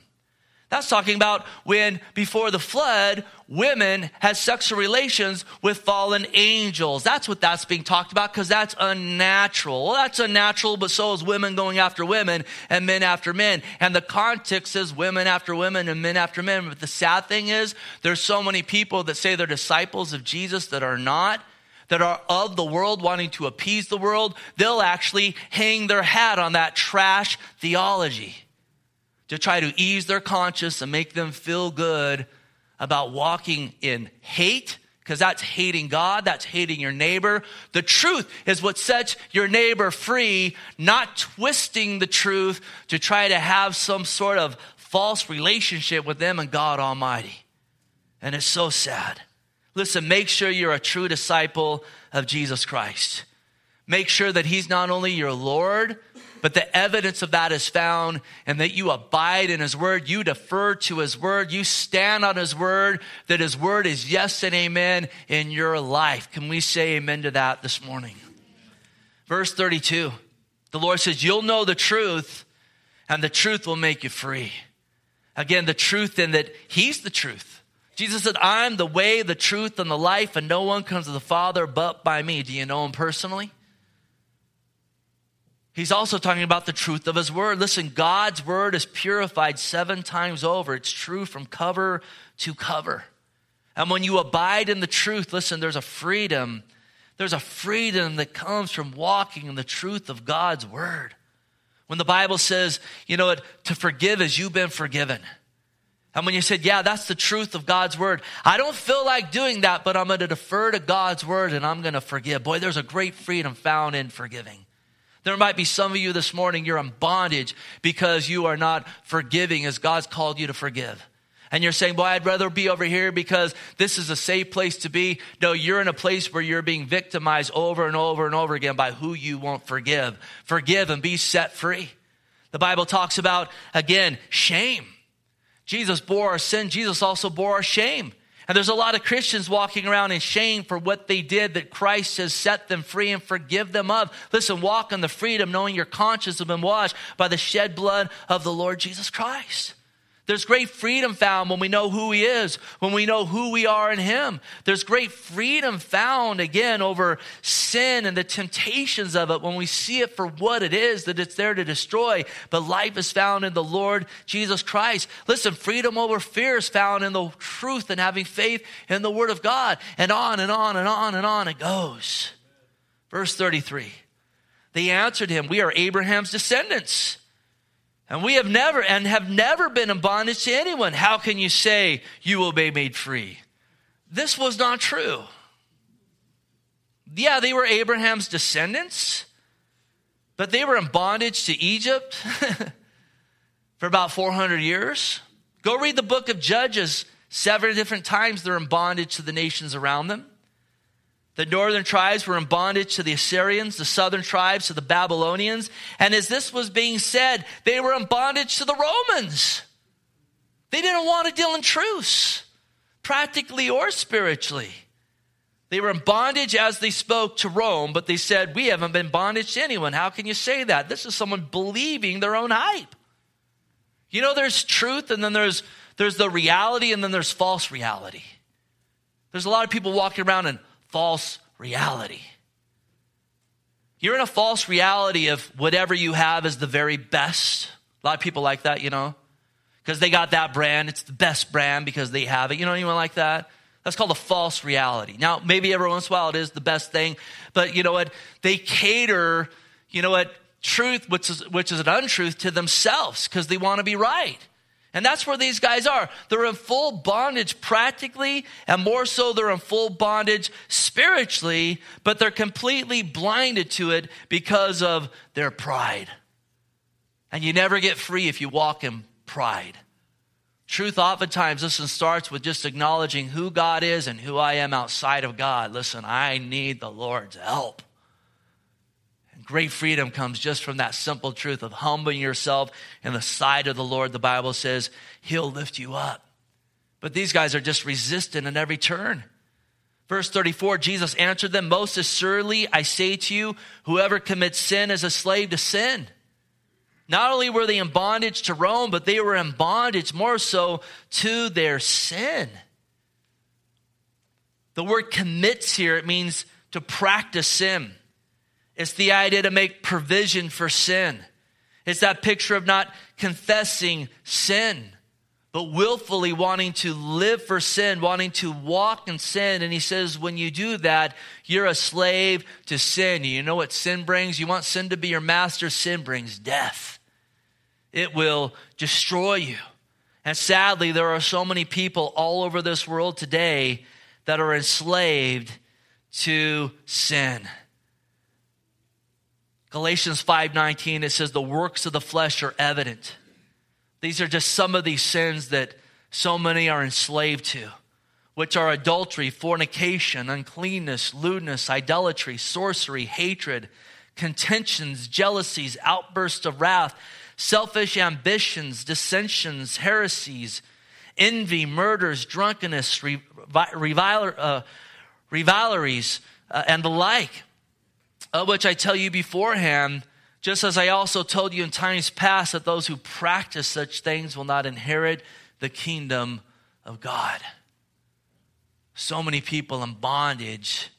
That's talking about when, before the flood, women had sexual relations with fallen angels. That's what that's being talked about because that's unnatural. Well, that's unnatural, but so is women going after women and men after men. And the context is women after women and men after men. But the sad thing is, there's so many people that say they're disciples of Jesus that are not that are of the world, wanting to appease the world, they'll actually hang their hat on that trash theology to try to ease their conscience and make them feel good about walking in hate because that's hating God, that's hating your neighbor. The truth is what sets your neighbor free, not twisting the truth to try to have some sort of false relationship with them and God Almighty. And it's so sad. Listen, make sure you're a true disciple of Jesus Christ. Make sure that He's not only your Lord, but the evidence of that is found and that you abide in his word, you defer to his word, you stand on his word, that his word is yes and amen in your life. Can we say amen to that this morning? Verse 32, the Lord says, You'll know the truth, and the truth will make you free. Again, the truth in that He's the truth. Jesus said, I'm the way, the truth, and the life, and no one comes to the Father but by me. Do you know Him personally? He's also talking about the truth of His Word. Listen, God's Word is purified seven times over. It's true from cover to cover. And when you abide in the truth, listen, there's a freedom. There's a freedom that comes from walking in the truth of God's Word. When the Bible says, you know what, to forgive as you've been forgiven. And when you said, yeah, that's the truth of God's word, I don't feel like doing that, but I'm going to defer to God's word and I'm going to forgive. Boy, there's a great freedom found in forgiving. There might be some of you this morning, you're in bondage because you are not forgiving as God's called you to forgive. And you're saying, boy, I'd rather be over here because this is a safe place to be. No, you're in a place where you're being victimized over and over and over again by who you won't forgive. Forgive and be set free. The Bible talks about, again, shame. Jesus bore our sin. Jesus also bore our shame. And there's a lot of Christians walking around in shame for what they did that Christ has set them free and forgive them of. Listen, walk in the freedom knowing your conscience has been washed by the shed blood of the Lord Jesus Christ. There's great freedom found when we know who He is, when we know who we are in Him. There's great freedom found again over sin and the temptations of it when we see it for what it is, that it's there to destroy. But life is found in the Lord Jesus Christ. Listen, freedom over fear is found in the truth and having faith in the Word of God. And on and on and on and on it goes. Verse 33 They answered him, We are Abraham's descendants. And we have never and have never been in bondage to anyone. How can you say you will be made free? This was not true. Yeah, they were Abraham's descendants, but they were in bondage to Egypt (laughs) for about 400 years. Go read the book of Judges. Seven different times they're in bondage to the nations around them. The northern tribes were in bondage to the Assyrians, the southern tribes to the Babylonians. And as this was being said, they were in bondage to the Romans. They didn't want to deal in truce, practically or spiritually. They were in bondage as they spoke to Rome, but they said, We haven't been bondage to anyone. How can you say that? This is someone believing their own hype. You know, there's truth, and then there's, there's the reality, and then there's false reality. There's a lot of people walking around and false reality. You're in a false reality of whatever you have is the very best. A lot of people like that, you know, because they got that brand. It's the best brand because they have it. You know anyone like that? That's called a false reality. Now, maybe every once in a while it is the best thing, but you know what? They cater, you know what, truth, which is, which is an untruth, to themselves because they want to be right. And that's where these guys are. They're in full bondage practically, and more so, they're in full bondage spiritually, but they're completely blinded to it because of their pride. And you never get free if you walk in pride. Truth oftentimes, listen, starts with just acknowledging who God is and who I am outside of God. Listen, I need the Lord's help. Great freedom comes just from that simple truth of humbling yourself in the sight of the Lord. The Bible says He'll lift you up. But these guys are just resistant in every turn. Verse 34 Jesus answered them, Most assuredly, I say to you, whoever commits sin is a slave to sin. Not only were they in bondage to Rome, but they were in bondage more so to their sin. The word commits here, it means to practice sin. It's the idea to make provision for sin. It's that picture of not confessing sin, but willfully wanting to live for sin, wanting to walk in sin. And he says, when you do that, you're a slave to sin. You know what sin brings? You want sin to be your master? Sin brings death, it will destroy you. And sadly, there are so many people all over this world today that are enslaved to sin. Galatians 5:19 it says the works of the flesh are evident. These are just some of these sins that so many are enslaved to, which are adultery, fornication, uncleanness, lewdness, idolatry, sorcery, hatred, contentions, jealousies, outbursts of wrath, selfish ambitions, dissensions, heresies, envy, murders, drunkenness, reviler, uh, rivalries, uh, and the like of which I tell you beforehand, Just as I also told you in times past that those who practice such things will not inherit the kingdom of God. So many people in bondage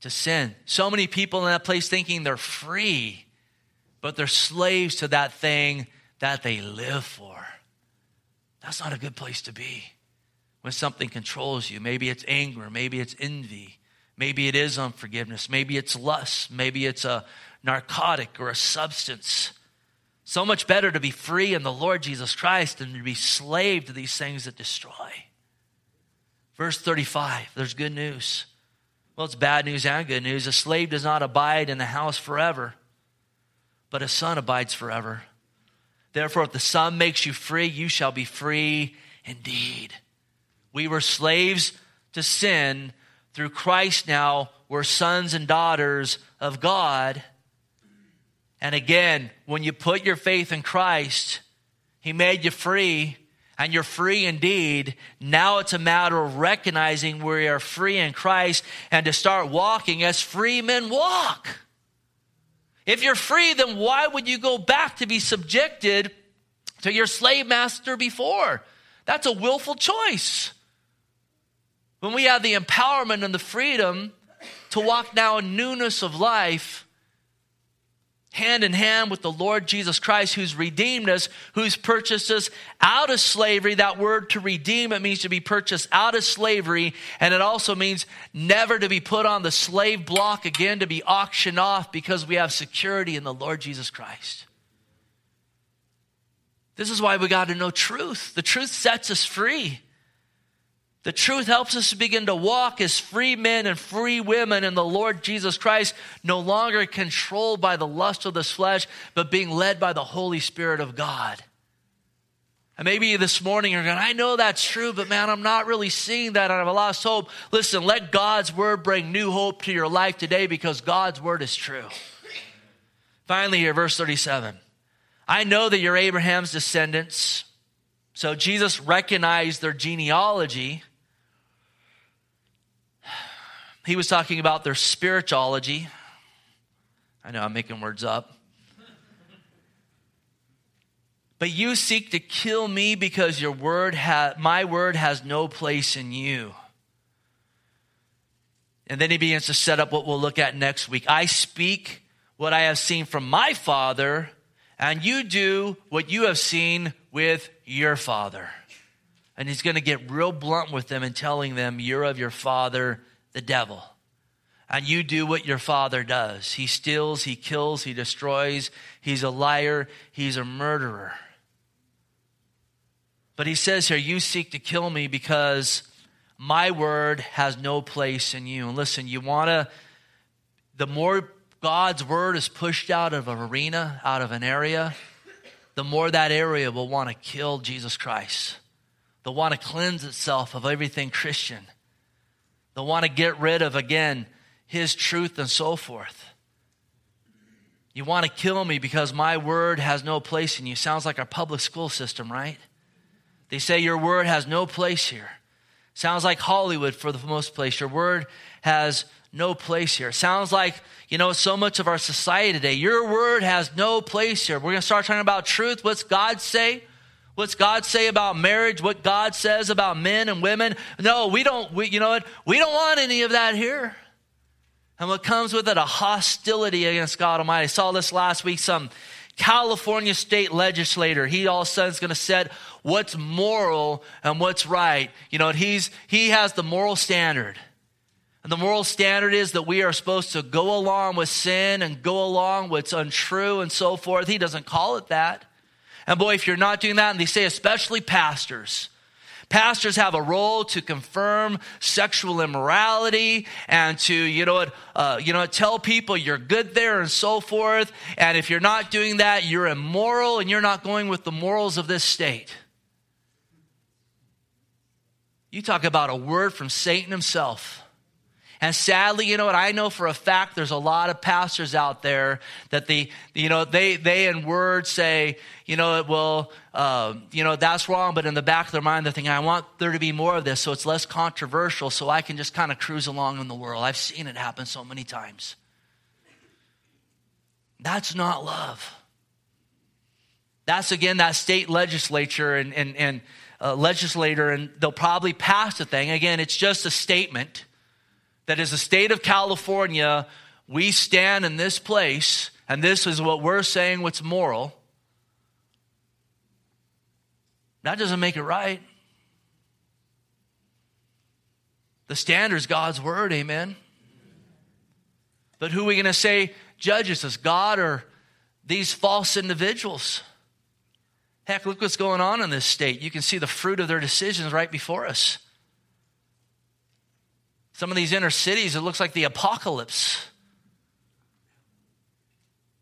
to sin. So many people in that place thinking they're free, but they're slaves to that thing that they live for. That's not a good place to be when something controls you. Maybe it's anger, maybe it's envy, maybe it is unforgiveness, maybe it's lust, maybe it's a narcotic or a substance. So much better to be free in the Lord Jesus Christ than to be slave to these things that destroy. Verse 35, there's good news. Well, it's bad news and good news. A slave does not abide in the house forever, but a son abides forever. Therefore, if the son makes you free, you shall be free indeed. We were slaves to sin. Through Christ now, we're sons and daughters of God. And again, when you put your faith in Christ, He made you free, and you're free indeed. Now it's a matter of recognizing we are free in Christ and to start walking as free men walk. If you're free, then why would you go back to be subjected to your slave master before? That's a willful choice. When we have the empowerment and the freedom to walk now in newness of life, hand in hand with the Lord Jesus Christ, who's redeemed us, who's purchased us out of slavery. That word to redeem, it means to be purchased out of slavery. And it also means never to be put on the slave block again, to be auctioned off because we have security in the Lord Jesus Christ. This is why we got to know truth. The truth sets us free. The truth helps us to begin to walk as free men and free women in the Lord Jesus Christ, no longer controlled by the lust of this flesh, but being led by the Holy Spirit of God. And maybe this morning you're going, I know that's true, but man, I'm not really seeing that and I've lost hope. Listen, let God's word bring new hope to your life today because God's word is true. Finally, here, verse 37. I know that you're Abraham's descendants. So Jesus recognized their genealogy he was talking about their spirituality. I know I'm making words up. But you seek to kill me because your word ha- my word has no place in you. And then he begins to set up what we'll look at next week. I speak what I have seen from my father, and you do what you have seen with your father. And he's going to get real blunt with them and telling them, You're of your father, the devil. And you do what your father does. He steals, he kills, he destroys. He's a liar, he's a murderer. But he says here, You seek to kill me because my word has no place in you. And listen, you want to, the more God's word is pushed out of an arena, out of an area, the more that area will want to kill Jesus Christ. They'll want to cleanse itself of everything Christian. They'll want to get rid of, again, his truth and so forth. You want to kill me because my word has no place in you. Sounds like our public school system, right? They say your word has no place here. Sounds like Hollywood for the most place. Your word has no place here. Sounds like, you know, so much of our society today. Your word has no place here. We're going to start talking about truth. What's God say? What's God say about marriage? What God says about men and women? No, we don't, we, you know what? We don't want any of that here. And what comes with it, a hostility against God Almighty. I saw this last week, some California state legislator. He all of a sudden is going to set what's moral and what's right. You know, he's, he has the moral standard. And the moral standard is that we are supposed to go along with sin and go along with what's untrue and so forth. He doesn't call it that. And boy, if you're not doing that, and they say especially pastors, pastors have a role to confirm sexual immorality and to you know uh, you know tell people you're good there and so forth. And if you're not doing that, you're immoral and you're not going with the morals of this state. You talk about a word from Satan himself. And sadly, you know what? I know for a fact there's a lot of pastors out there that the, you know, they, they in words say, you know, well, uh, you know, that's wrong, but in the back of their mind, they're thinking, I want there to be more of this so it's less controversial so I can just kind of cruise along in the world. I've seen it happen so many times. That's not love. That's again that state legislature and, and, and uh, legislator, and they'll probably pass the thing. Again, it's just a statement that as a state of California, we stand in this place, and this is what we're saying what's moral. That doesn't make it right. The standard is God's word, amen. But who are we going to say judges us, God or these false individuals? Heck, look what's going on in this state. You can see the fruit of their decisions right before us. Some of these inner cities, it looks like the apocalypse.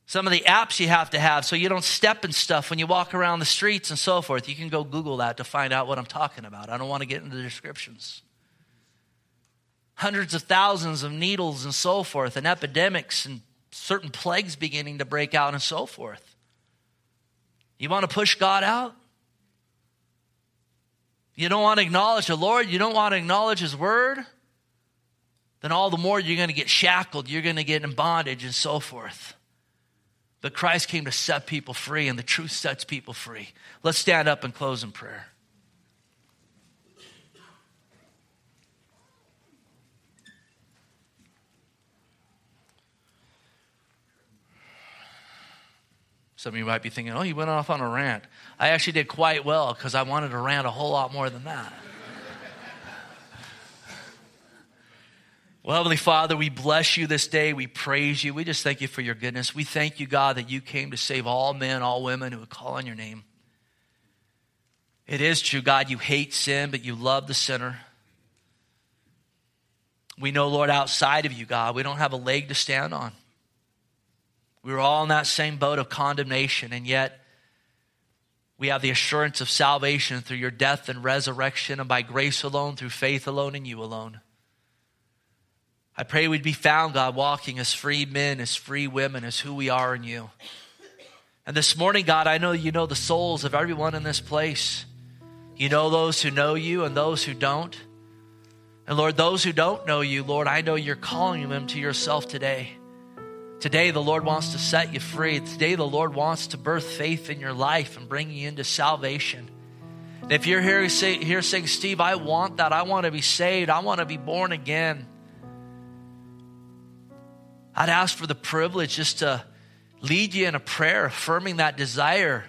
Some of the apps you have to have so you don't step in stuff when you walk around the streets and so forth. You can go Google that to find out what I'm talking about. I don't want to get into the descriptions. Hundreds of thousands of needles and so forth, and epidemics and certain plagues beginning to break out and so forth. You want to push God out? You don't want to acknowledge the Lord? You don't want to acknowledge His Word? Then all the more you're going to get shackled, you're going to get in bondage and so forth. But Christ came to set people free, and the truth sets people free. Let's stand up and close in prayer. Some of you might be thinking, oh, he went off on a rant. I actually did quite well because I wanted to rant a whole lot more than that. Well, Heavenly Father, we bless you this day. We praise you. We just thank you for your goodness. We thank you, God, that you came to save all men, all women who would call on your name. It is true, God, you hate sin, but you love the sinner. We know, Lord, outside of you, God, we don't have a leg to stand on. We were all in that same boat of condemnation, and yet we have the assurance of salvation through your death and resurrection, and by grace alone, through faith alone, in you alone. I pray we'd be found, God, walking as free men, as free women, as who we are in you. And this morning, God, I know you know the souls of everyone in this place. You know those who know you and those who don't. And Lord, those who don't know you, Lord, I know you're calling them to yourself today. Today, the Lord wants to set you free. Today, the Lord wants to birth faith in your life and bring you into salvation. And if you're here, here saying, Steve, I want that. I want to be saved. I want to be born again. I'd ask for the privilege just to lead you in a prayer, affirming that desire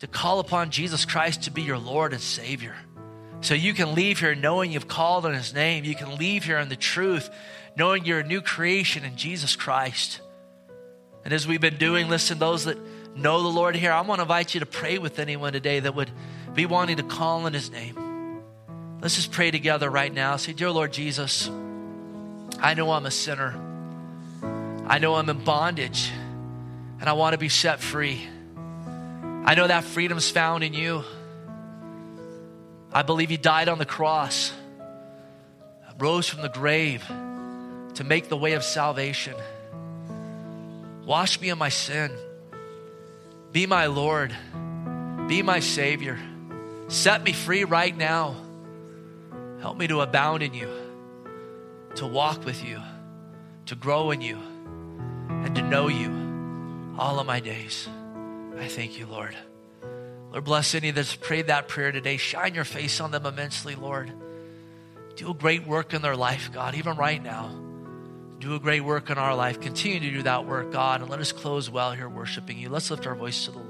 to call upon Jesus Christ to be your Lord and Savior. So you can leave here knowing you've called on His name. You can leave here in the truth, knowing you're a new creation in Jesus Christ. And as we've been doing, listen, those that know the Lord here, I want to invite you to pray with anyone today that would be wanting to call on his name. Let's just pray together right now. Say, Dear Lord Jesus, I know I'm a sinner. I know I'm in bondage, and I want to be set free. I know that freedom's found in you. I believe you died on the cross, rose from the grave to make the way of salvation. Wash me of my sin. Be my Lord. Be my Savior. Set me free right now. Help me to abound in you, to walk with you, to grow in you, and to know you all of my days. I thank you, Lord. Lord, bless any that's prayed that prayer today. Shine your face on them immensely, Lord. Do a great work in their life, God, even right now do a great work in our life. Continue to do that work, God, and let us close well here worshiping you. Let's lift our voice to the Lord.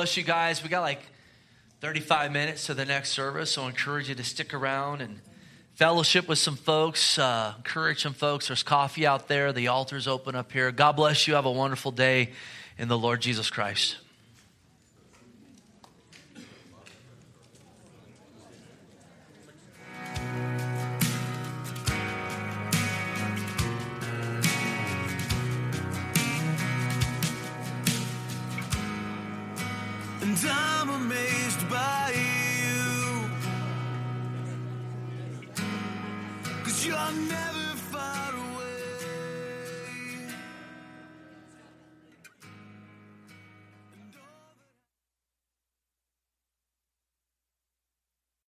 Bless you guys. We got like 35 minutes to the next service, so I encourage you to stick around and fellowship with some folks. Uh, encourage some folks. There's coffee out there. The altar's open up here. God bless you. Have a wonderful day in the Lord Jesus Christ. You're never